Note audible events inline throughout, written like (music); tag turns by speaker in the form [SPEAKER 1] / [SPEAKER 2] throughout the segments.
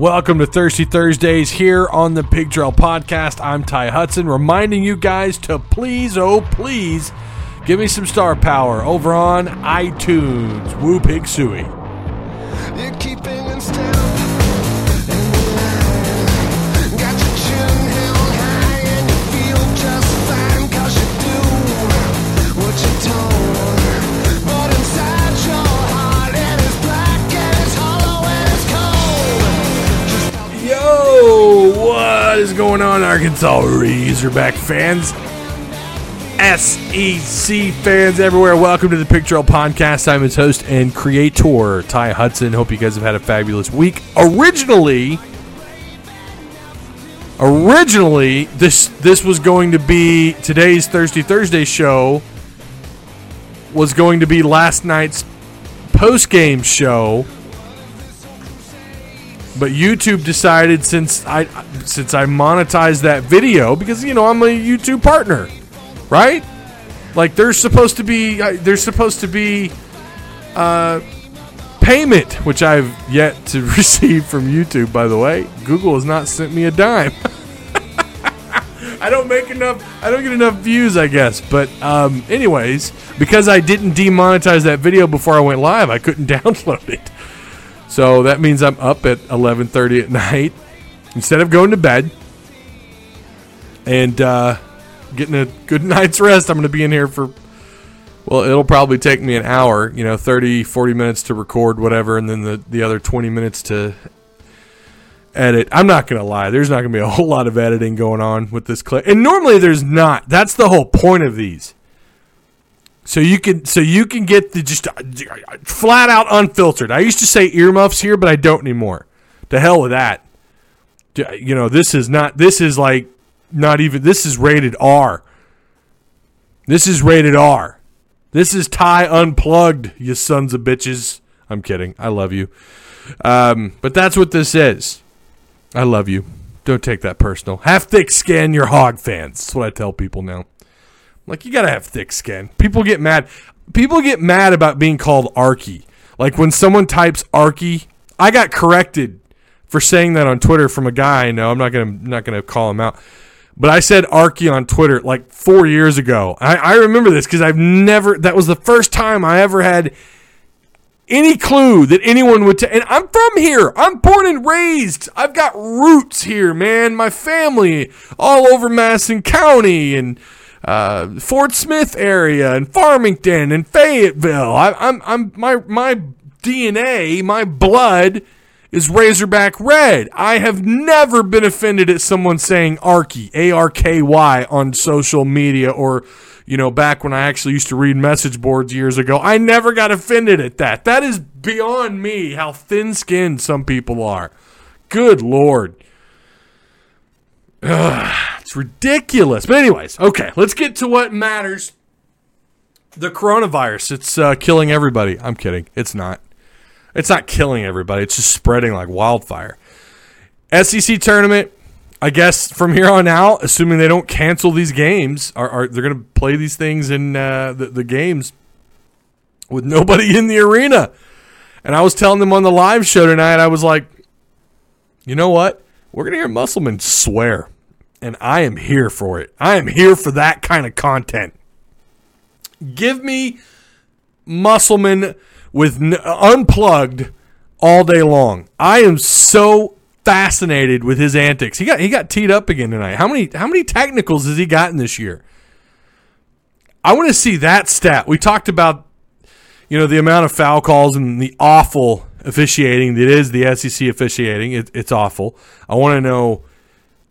[SPEAKER 1] Welcome to Thirsty Thursdays here on the Pig Trail Podcast. I'm Ty Hudson, reminding you guys to please, oh please, give me some star power over on iTunes. Woo Pig Suey.
[SPEAKER 2] Is
[SPEAKER 1] going on, Arkansas Razorback fans? SEC fans everywhere, welcome to the Pig Trail Podcast. I'm its host and creator, Ty Hudson. Hope you guys have had a fabulous week. Originally, originally this this was going to be today's Thursday Thursday show was going to be last night's post game show but YouTube decided since I since I monetized that video because you know I'm a YouTube partner, right? Like there's supposed to be there's supposed to be uh, payment, which I've yet to (laughs) receive from YouTube. By the way, Google has not sent me a dime. (laughs) I don't make enough. I don't get enough views, I guess. But um, anyways, because I didn't demonetize that video before I went live, I couldn't (laughs) download it. So that means I'm up at 11:30 at (laughs) night instead of going to bed and uh, getting a good (laughs) night's rest. I'm going to be in here for well, it'll probably take me an hour, you know, 30, 40 minutes to record whatever and then the the other 20 minutes to edit. I'm not going to lie. There's not going to be a (laughs) whole lot of editing going on with this clip. And normally there's not. That's the whole point of these. So you can so you can get the just uh, flat out unfiltered. I used to say earmuffs here, but I don't anymore. To hell with that. You know, this is not this is like not even this is rated R. This is rated R. This is Ty unplugged, you sons of bitches. I'm kidding. I love you. Um, but that's what this is. I love you. Don't take that personal. Have thick skin, you're hog fans. That's what I tell people now. Like you gotta have thick skin. People get mad. People get mad about being called Arky. Like when someone types Arky, I got corrected for saying that on Twitter from a guy I know. I'm not gonna not gonna call him out. But I said Arky on Twitter like four years ago. I, I remember this because I've never that was the first time I ever had any clue that anyone would. And I'm from here. I'm born and raised. I've got roots here, man. My family all over Madison County and uh, Fort Smith area and Farmington and Fayetteville. I, I'm, I'm my my DNA, my blood is Razorback Red. I have never been offended at someone saying Arky, A R K Y, on social media or, you know, back when I actually used to read message boards years ago. I never got offended at that. That is beyond me how thin skinned some people are. Good Lord. (sighs) Ugh, it's ridiculous. But, anyways, okay, let's get to what matters. The coronavirus, it's uh, killing everybody. I'm kidding. It's not. It's not killing everybody. It's just spreading like wildfire. SEC tournament. I guess from here on out, assuming they don't cancel these games, are, are they're going to play these things in uh, the, the games with nobody in the arena? And I was telling them on the live show tonight, I was like, you know what? We're going to hear Musselman swear, and I am here for it. I am here for that kind of content. Give me Musselman with n- unplugged all day long. I am so fascinated with his antics. He got he got teed up again tonight. How many how many technicals has he gotten this year? I want to see that stat. We talked about you know the amount of foul calls and the awful officiating that is the SEC officiating. It, it's awful. I want to know.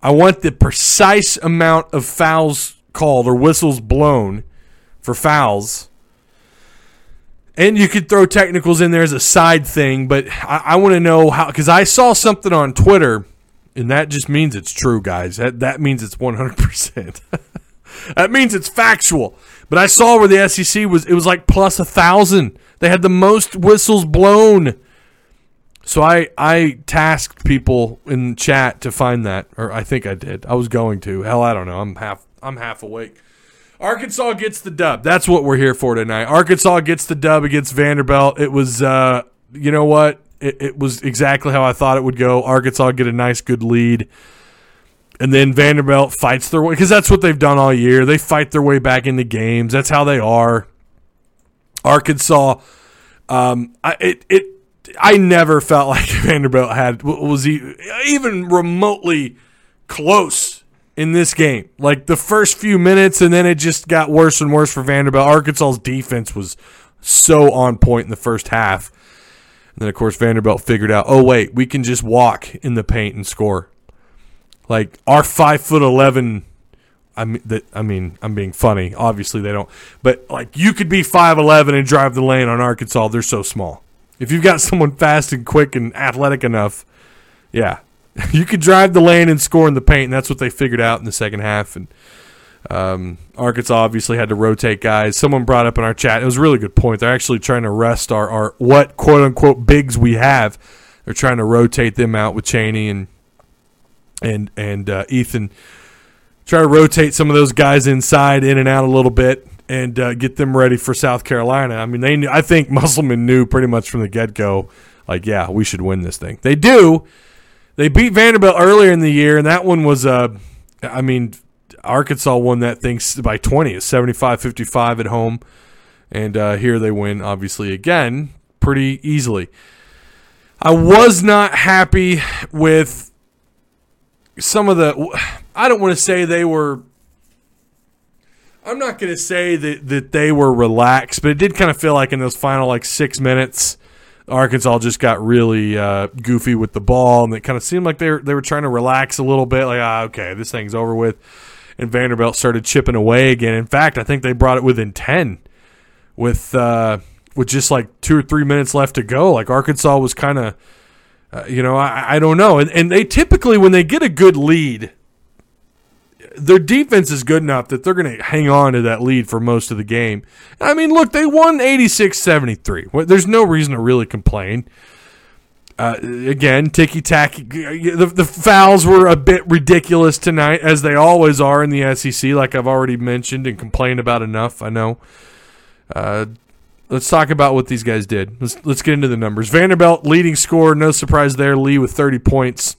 [SPEAKER 1] I want the precise amount of fouls called or whistles blown for fouls. And you could throw technicals in there as a side thing, but I, I want to know how because I saw something on Twitter, and that just means it's true, guys. That that means it's one hundred percent. (laughs) That means it's factual. But I saw where the SEC was it was like plus a thousand. They had the most whistles blown. So I I tasked people in chat to find that, or I think I did. I was going to. Hell, I don't know. I'm half I'm half awake. Arkansas gets the dub. That's what we're here for tonight. Arkansas gets the dub against Vanderbilt. It was uh you know what? It, it was exactly how I thought it would go. Arkansas get a nice, good lead. And then Vanderbilt fights their way because that's what they've done all year. They fight their way back into games. That's how they are. Arkansas, um, I, it it I never felt (laughs) like Vanderbilt had was he even remotely close in this game. Like the first few minutes, and then it just got worse and worse for Vanderbilt. Arkansas's defense was so on point in the first half. And then, of course, Vanderbilt figured out, oh, wait, we can just walk in the paint and score. Like our five foot eleven. I mean, that, I mean, I'm being funny. Obviously, they don't. But like, you could be five eleven and drive the lane on Arkansas. They're so small. If you've got (laughs) someone fast and quick and athletic enough, yeah, (laughs) you could drive the lane and score in the paint. And that's what they figured out in the second half. And um, Arkansas obviously had to rotate guys. Someone brought up in our chat. It was a really good point. They're actually trying to rest our, our what quote unquote bigs we have. They're trying to rotate them out with Chaney and and and uh, Ethan. Try to rotate some of those guys inside, in and out a little bit, and uh, get them ready for South Carolina. I mean, they. Knew, I think Musselman knew pretty much from the get go, like, yeah, we should win this thing. They do. They beat Vanderbilt earlier in the year, and that one was. Uh, I mean, Arkansas won that thing by 20. It's 75-55 at home, and uh, here they win, obviously again, pretty easily. I was not happy with some of the. I don't want to say they were. I'm not going to say that, that they were relaxed, but it did kind of feel like in those final like six minutes, Arkansas just got really uh, goofy with the ball, and it kind of seemed like they were, they were trying to relax a little bit, like ah, okay, this thing's over with. And Vanderbilt started chipping away again. In fact, I think they brought it within ten with uh, with just like two or three minutes left to go. Like Arkansas was kind of uh, you know, I, I don't know. And, and they typically, when they get a good lead, their defense is good enough that they're going to hang on to that lead for most of the game. I mean, look, they won 86 73. There's no reason to really complain. Uh, again, ticky tacky. The, the fouls were a bit ridiculous tonight, as they always are in the SEC, like I've already mentioned and complained about enough. I know. Uh, let's talk about what these guys did. Let's let's get into the numbers. Vanderbilt leading scorer, no surprise there. Lee with 30 points.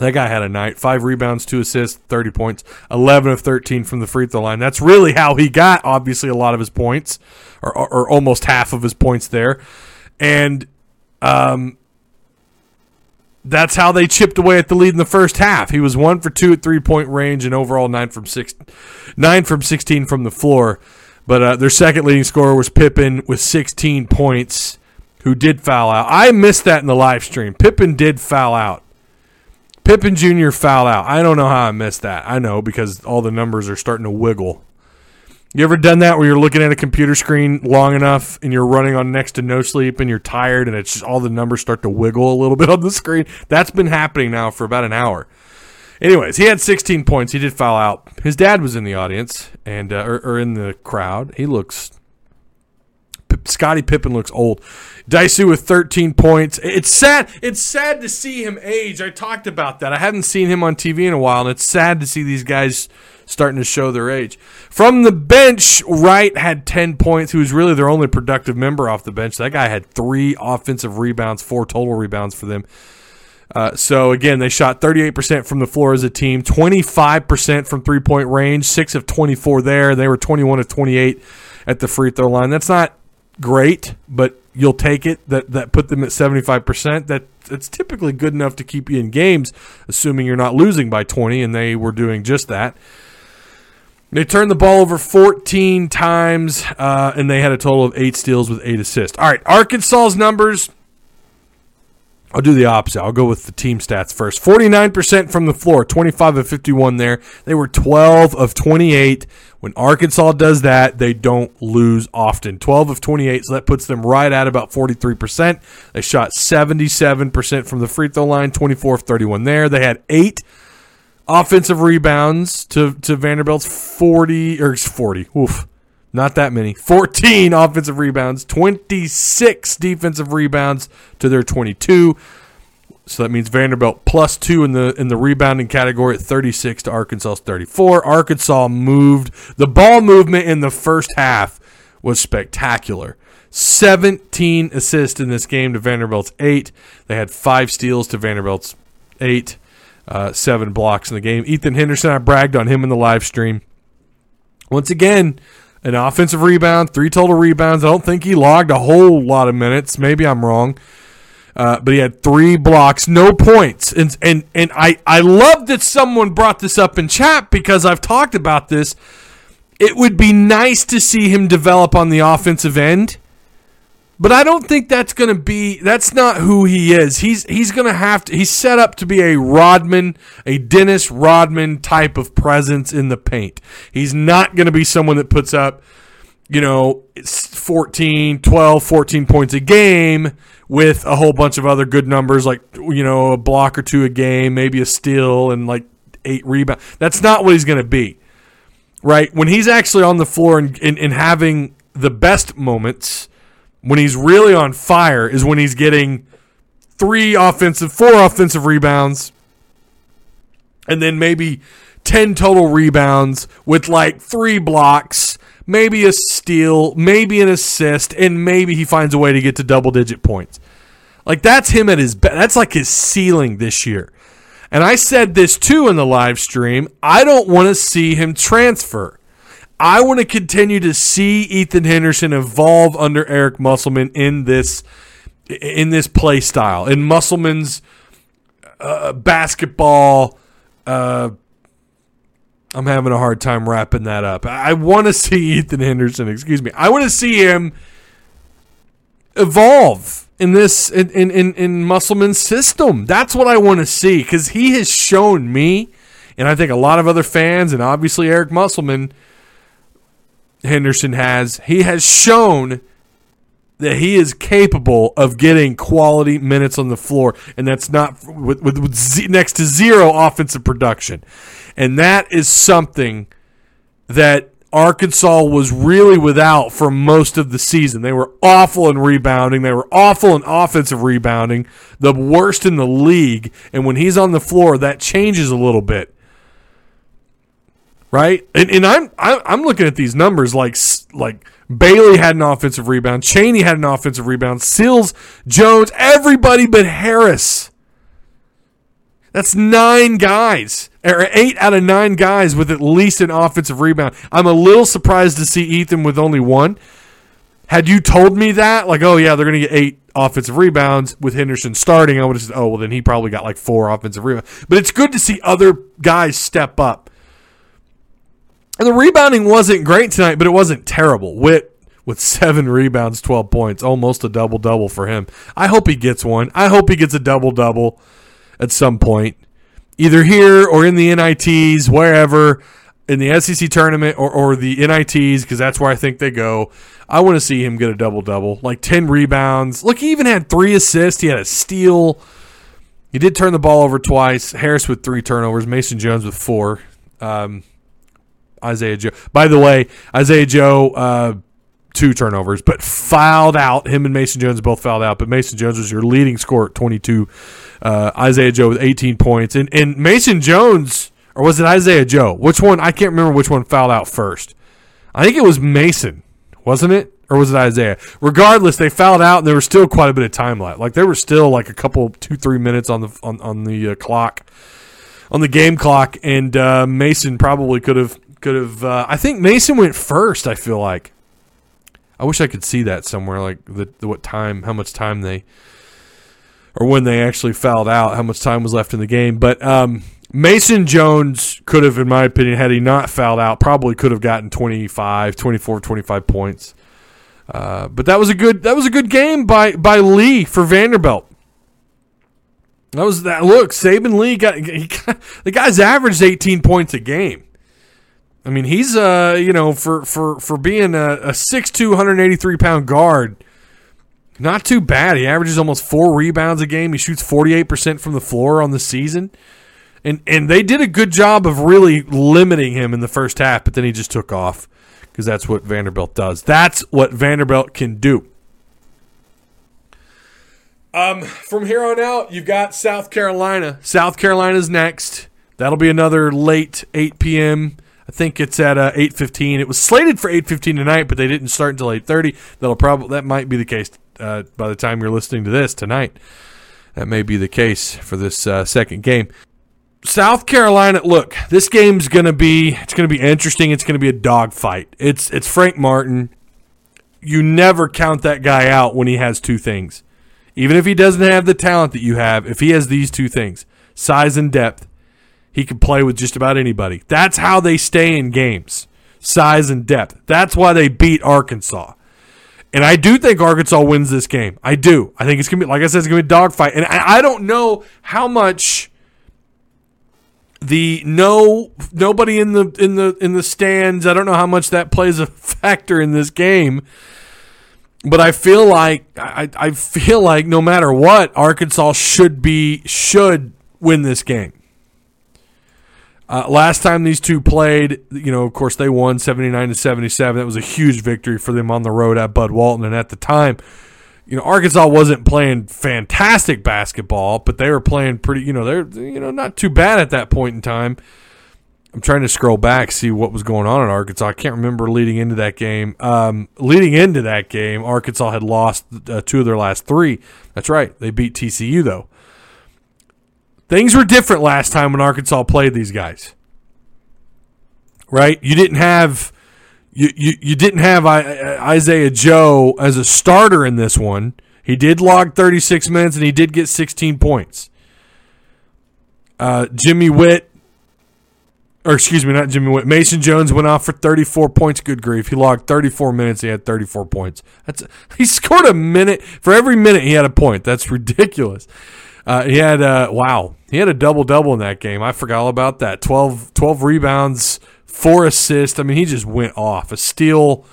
[SPEAKER 1] That guy had a night. Five rebounds, two assists, 30 points, 11 of 13 from the free throw line. That's really how he got, obviously, a lot of his points, or, or, or almost half of his points there. And um, that's how they chipped away at the lead in the first half. He was one for two at three point range and overall nine from six, nine from 16 from the floor. But uh, their second leading scorer was Pippen with 16 points, who did foul out. I missed that in the live stream. Pippen did foul out. Pippen Jr. fouled out. I don't know how I missed that. I know because all the numbers are starting to wiggle. You ever done that where you're looking at a computer screen long enough and you're running on next to no sleep and you're tired and it's just all the numbers start to wiggle a little (laughs) bit on the screen? That's been happening now for about an hour. Anyways, he had 16 points. He did foul out. His dad was in the audience and uh, or, or in the crowd. He looks. Scottie Pippen looks old. Disu with 13 points. It's sad. It's sad to see him age. I talked about that. I hadn't seen him on TV in a while, and it's sad to see these guys starting to show their age. From the bench, Wright had 10 points. He was really their only productive member off the bench. That guy had three offensive rebounds, four total rebounds for them. Uh, so again, they shot 38% from the floor as a team, 25% from three point range, six of 24 there. They were 21 of 28 at the free throw line. That's not great, but you'll take it. That that put them at 75%. That that's typically good enough to keep you in games, assuming you're not losing by 20, and they were doing just that. They turned the ball over 14 times, uh, and they had a total of eight steals with eight assists. All right, Arkansas's numbers I'll do the opposite. I'll go with the team stats first. 49% from the floor, 25 of 51 there. They were 12 of 28. When Arkansas does that, they don't lose often. 12 of 28, so that puts them right at about 43%. They shot 77% from the free throw line, 24 of 31 there. They had eight offensive rebounds to, to Vanderbilt's 40, or 40, oof. Not that many. 14 offensive rebounds, 26 defensive rebounds to their 22. So that means Vanderbilt plus two in the in the rebounding category at 36 to Arkansas's 34. Arkansas moved the ball movement in the first half was spectacular. 17 assists in this game to Vanderbilt's eight. They had five steals to Vanderbilt's eight, uh, seven blocks in the game. Ethan Henderson, I bragged on him in the live stream. Once again, an offensive rebound, three total rebounds. I don't think he logged a whole lot of minutes. Maybe I'm wrong. Uh, but he had three blocks, no points, and and and I I love that someone brought this up in chat because I've talked about this. It would be nice to see him develop on the offensive end, but I don't think that's going to be. That's not who he is. He's he's going to have to. He's set up to be a Rodman, a Dennis Rodman type of presence in the paint. He's not going to be someone that puts up you know, it's 14, 12, 14 points a game with a whole bunch of other good numbers like, you know, a block or two a game, maybe a steal and like eight rebounds. That's not what he's going to be, right? When he's actually on the floor and, and, and having the best moments, when he's really on fire, is when he's getting three offensive, four offensive rebounds, and then maybe 10 total rebounds with like three blocks maybe a steal, maybe an assist, and maybe he finds a way to get to double digit points. Like that's him at his best. That's like his ceiling this year. And I said this too in the live stream. I don't want to see him transfer. I want to continue to see Ethan Henderson evolve under Eric Musselman in this in this play style, in Musselman's uh, basketball uh, I'm having a hard time wrapping that up. I want to (laughs) see Ethan Henderson, excuse me. I want to see him evolve in this in in in, in Musselman's system. That's what I want to see cuz he has shown me and I think a lot of other fans and obviously Eric Musselman Henderson has he has shown that he is capable of getting quality minutes on the floor, and that's not with, with, with z- next to zero offensive production. And that is something that Arkansas was really without for most of the season. They were awful in rebounding. They were awful in offensive rebounding, the worst in the league. And when he's on the floor, that changes a little bit. Right? And, and I'm I'm looking at these numbers like like Bailey had an offensive rebound, Chaney had an offensive rebound, Sills, Jones, everybody but Harris. That's nine guys, or eight out of nine guys with at least an offensive rebound. I'm a little surprised to see Ethan with only one. Had you told me that, like, oh yeah, they're to get eight offensive rebounds with Henderson starting, I would have said, oh well, then he probably got like four offensive rebounds. But it's good to see other guys step up. The rebounding wasn't great tonight, but it wasn't terrible. Whitt with seven rebounds, 12 points, almost a double double for him. I hope he gets one. I hope he gets a double double at some point, either here or in the NITs, wherever, in the SEC tournament or, or the NITs, because that's where I think they go. I want to see him get a double double, like 10 rebounds. Look, he even had three assists, he had a steal. He did turn the ball over twice. Harris with three turnovers, Mason Jones with four. Um, Isaiah Joe. By the way, Isaiah Joe, uh, two turnovers, but fouled out. Him and Mason Jones both fouled out, but Mason Jones was your leading scorer at 22. Uh, Isaiah Joe with 18 points. And, and Mason Jones, or was it Isaiah Joe? Which one? I can't remember which one fouled out first. I think it was Mason, wasn't it? Or was it Isaiah? Regardless, they fouled out, and there was still quite a bit of time left. Like there were still like a couple, two, three minutes on the on, on the uh, clock, on the game clock, and uh, Mason probably could have could have. Uh, I think Mason went first. I feel like. I wish I could see that somewhere, like the, the what time, how much time they, or when they actually fouled out, how much time was left in the game. But um, Mason Jones could have, in my opinion, had he not fouled out, probably could have gotten 25, 24, 25 points. Uh, but that was a good that was a good game by by Lee for Vanderbilt. That was that. Look, Saben Lee got, (laughs) got the guy's averaged 18 points a game. I mean, he's uh, you know, for for for being a, a 6'2", 183 pound guard, not too bad. He averages almost four rebounds a game. He shoots forty eight percent from the floor on the season, and and they did a good job of really limiting him in the first half. But then he just took off because that's what Vanderbilt does. That's what Vanderbilt can do. Um, from here on out, you've got South Carolina. South Carolina's next. That'll be another late 8 p.m. I think it's at uh, eight fifteen. It was slated for eight fifteen tonight, but they didn't start until eight thirty. That'll probably that might be the case uh, by the time you're listening to this tonight. That may be the case for this uh, second game. South Carolina, look, this game's gonna be it's gonna be interesting. It's gonna be a dogfight. It's it's Frank Martin. You never count that guy out when he has two things. Even if he doesn't have the talent that you have, if he has these two things, size and depth, he can play with just about anybody. That's how they stay in games. Size and depth. That's why they beat Arkansas. And I do think Arkansas wins this game. I do. I think it's gonna be like I said, it's gonna be a dogfight. And I, I don't know how much the no nobody in the in the in the stands. I don't know how much that plays a (laughs) factor in this game. But I feel like I, I feel like no matter what, Arkansas should be should win this game. Uh, last time these two played, you know, of course they won seventy nine to seventy seven. That was a huge victory for them on the road at Bud Walton, and at the time, you know, Arkansas wasn't playing fantastic basketball, but they were playing pretty. You know, they're you know not too bad at that point in time. I'm trying to scroll back see what was going on in Arkansas. I can't remember leading into that game. Um, leading into that game, Arkansas had lost uh, two of their last three. That's right, they beat TCU though. Things were different last time when Arkansas played these guys. Right? You didn't have you you, you didn't have Isaiah Joe as a starter in this one. He did log 36 minutes and he did get 16 points. Uh, Jimmy Whitt, or excuse me, not Jimmy Whitt. Mason Jones went off for 34 points. Good grief, he logged 34 minutes. He had 34 points. That's he scored a minute for every minute. He had a point. That's ridiculous. Uh, he had uh, wow, he had a double double in that game. I forgot all about that. 12, 12 rebounds, four assists. I mean, he just went off. A steal.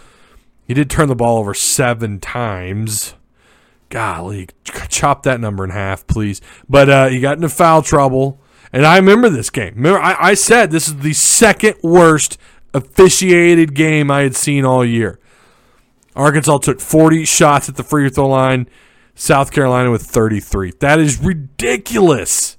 [SPEAKER 1] He did turn the ball over seven times. Golly, chop that number in half, please. But uh, he got into foul trouble. And I remember this game. Remember, I, I said this is the second worst officiated game I had seen all year. Arkansas took 40 shots at the free throw line. South Carolina with 33. That is ridiculous.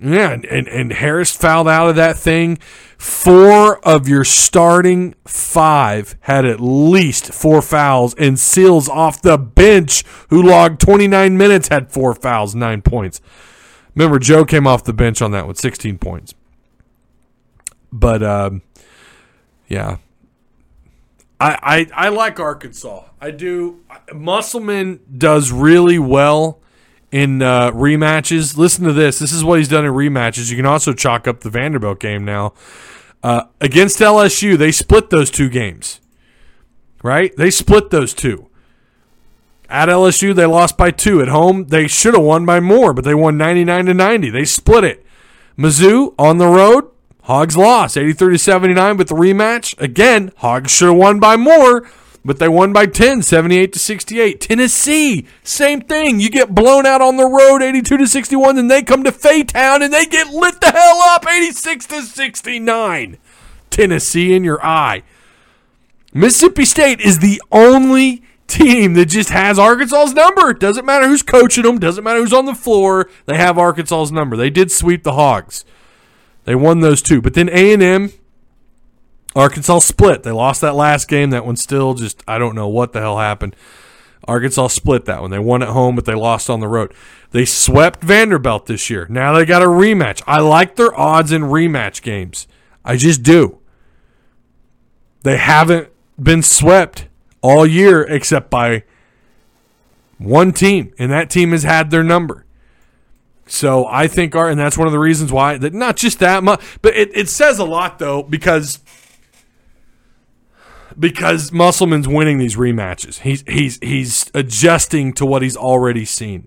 [SPEAKER 1] Yeah, and, and, and, Harris fouled out of that thing. Four of your starting five had at least four fouls, and Sills off the bench, who logged 29 minutes, had four fouls, nine points. Remember, Joe came off the bench on that with 16 points. But, um, yeah. I, I, I like Arkansas. I do. Musselman does really well in uh, rematches. Listen to this. This is what he's done in rematches. You can also chalk up the Vanderbilt game now. Uh, against LSU, they split those two games. Right? They split those two. At LSU, they lost by two. At home, they should have won by more, but they won 99 to 90. They split it. Mizzou on the road, Hogs lost 83 to 79 with the rematch. Again, Hogs should have won by more, but they won by 10, 78 to 68. Tennessee, same thing. You get blown out on the road 82 to 61, then they come to Faytown and they get lit the hell up 86 to 69. Tennessee in your eye. Mississippi State is the only team that just has Arkansas's number. Doesn't matter who's coaching them, doesn't matter who's on the floor. They have Arkansas's number. They did sweep the Hogs. They won those two. But then A&M Arkansas split. They lost that last game. That one still just I don't know what the hell happened. Arkansas split that one. They won at home, but they lost on the road. They swept Vanderbilt this year. Now they got a rematch. I like their odds in rematch games. I just do. They haven't been swept all year except by one team, and that team has had their number. So I think our, and that's one of the reasons why that not just that much, but it, it says a lot though because because Musselman's winning these rematches. He's he's he's adjusting to what he's already seen.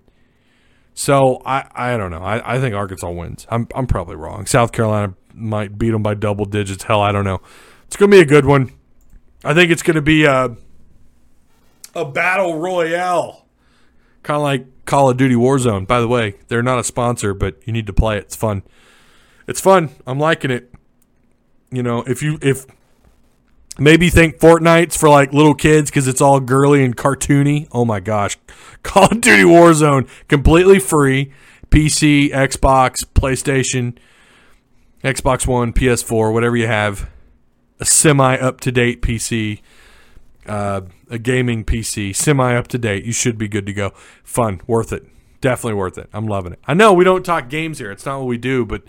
[SPEAKER 1] So I I don't know. I, I think Arkansas wins. I'm I'm probably wrong. South Carolina might beat them by double digits. Hell, I don't know. It's gonna be a good one. I think it's gonna be a a battle royale, kind of like Call of Duty Warzone. By the way, they're not a sponsor, but you need to play it. It's fun. It's fun. I'm liking it. You know, if you if maybe think Fortnite's for like little kids because it's all girly and cartoony. Oh my gosh, (laughs) Call of Duty Warzone completely free, PC, Xbox, PlayStation. Xbox One, PS4, whatever you have, a semi up to date PC, uh, a gaming PC, semi up to date, you should be good to go. Fun, worth it. Definitely worth it. I'm loving it. I know we don't talk games here. It's not what we do, but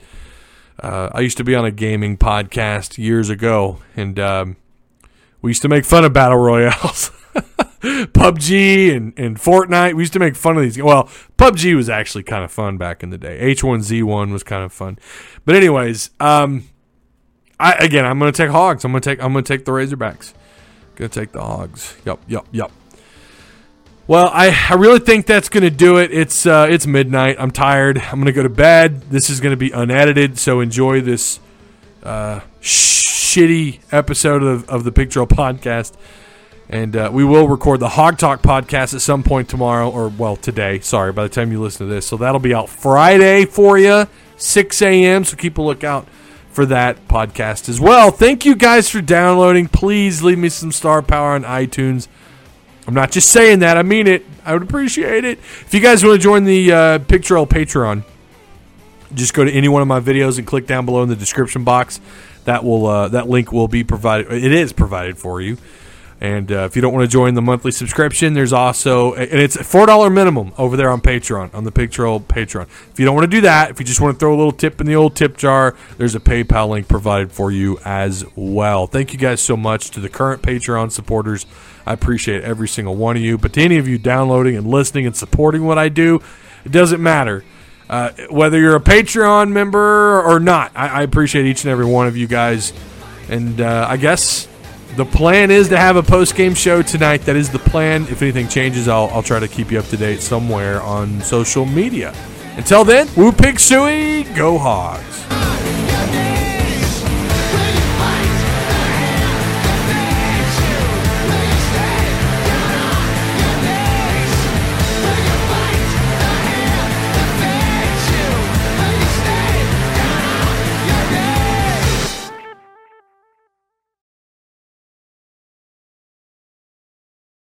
[SPEAKER 1] uh, I used to be on a gaming podcast years ago, and um, we used to make fun of battle royales. (laughs) PUBG and, and Fortnite. We used to make fun of these. Well, PUBG was actually kind of fun back in the day. H1Z1 was kind of fun. But anyways, um, I again, I'm going to take Hogs. I'm going to take I'm going to take the Razorbacks. To take the Hogs. Yep, yep, yep. Well, I, I really think that's to do it. It's uh, it's midnight. I'm tired. I'm to go to bed. This is to be unedited, so enjoy this uh, shitty episode of, of the Pig Trail podcast. And uh, we will record the Hog Talk podcast at some point tomorrow, or well, today. Sorry, by the time you listen to this, so that'll be out Friday for you, 6 a.m. So keep a lookout for that podcast as well. Thank you guys for downloading. Please leave me some star power on iTunes. I'm not just saying that; I mean it. I would appreciate it if you guys want to join the uh, Pig Trail Patreon. Just go to any one of my videos and click down below in the description box. That will uh, that link will be provided. It is provided for you. And uh, if you don't want to join the monthly subscription, there's also and it's a four dollar minimum over there on Patreon on the Pig Trail Patreon. If you don't want to do that, if you just want to throw a little tip in the old tip jar, there's a PayPal link provided for you as well. Thank you guys so much to the current Patreon supporters. I appreciate every single one of you. But to any of you downloading and listening and supporting what I do, it doesn't matter. Uh, whether you're a Patreon member or not, I, I, appreciate each and every one of you guys. And uh, I guess the plan is to have a post game show tonight. That is the plan. If anything changes, I'll, I'll try to keep you up to date somewhere on social media. Until then, woo pig suey, go hogs.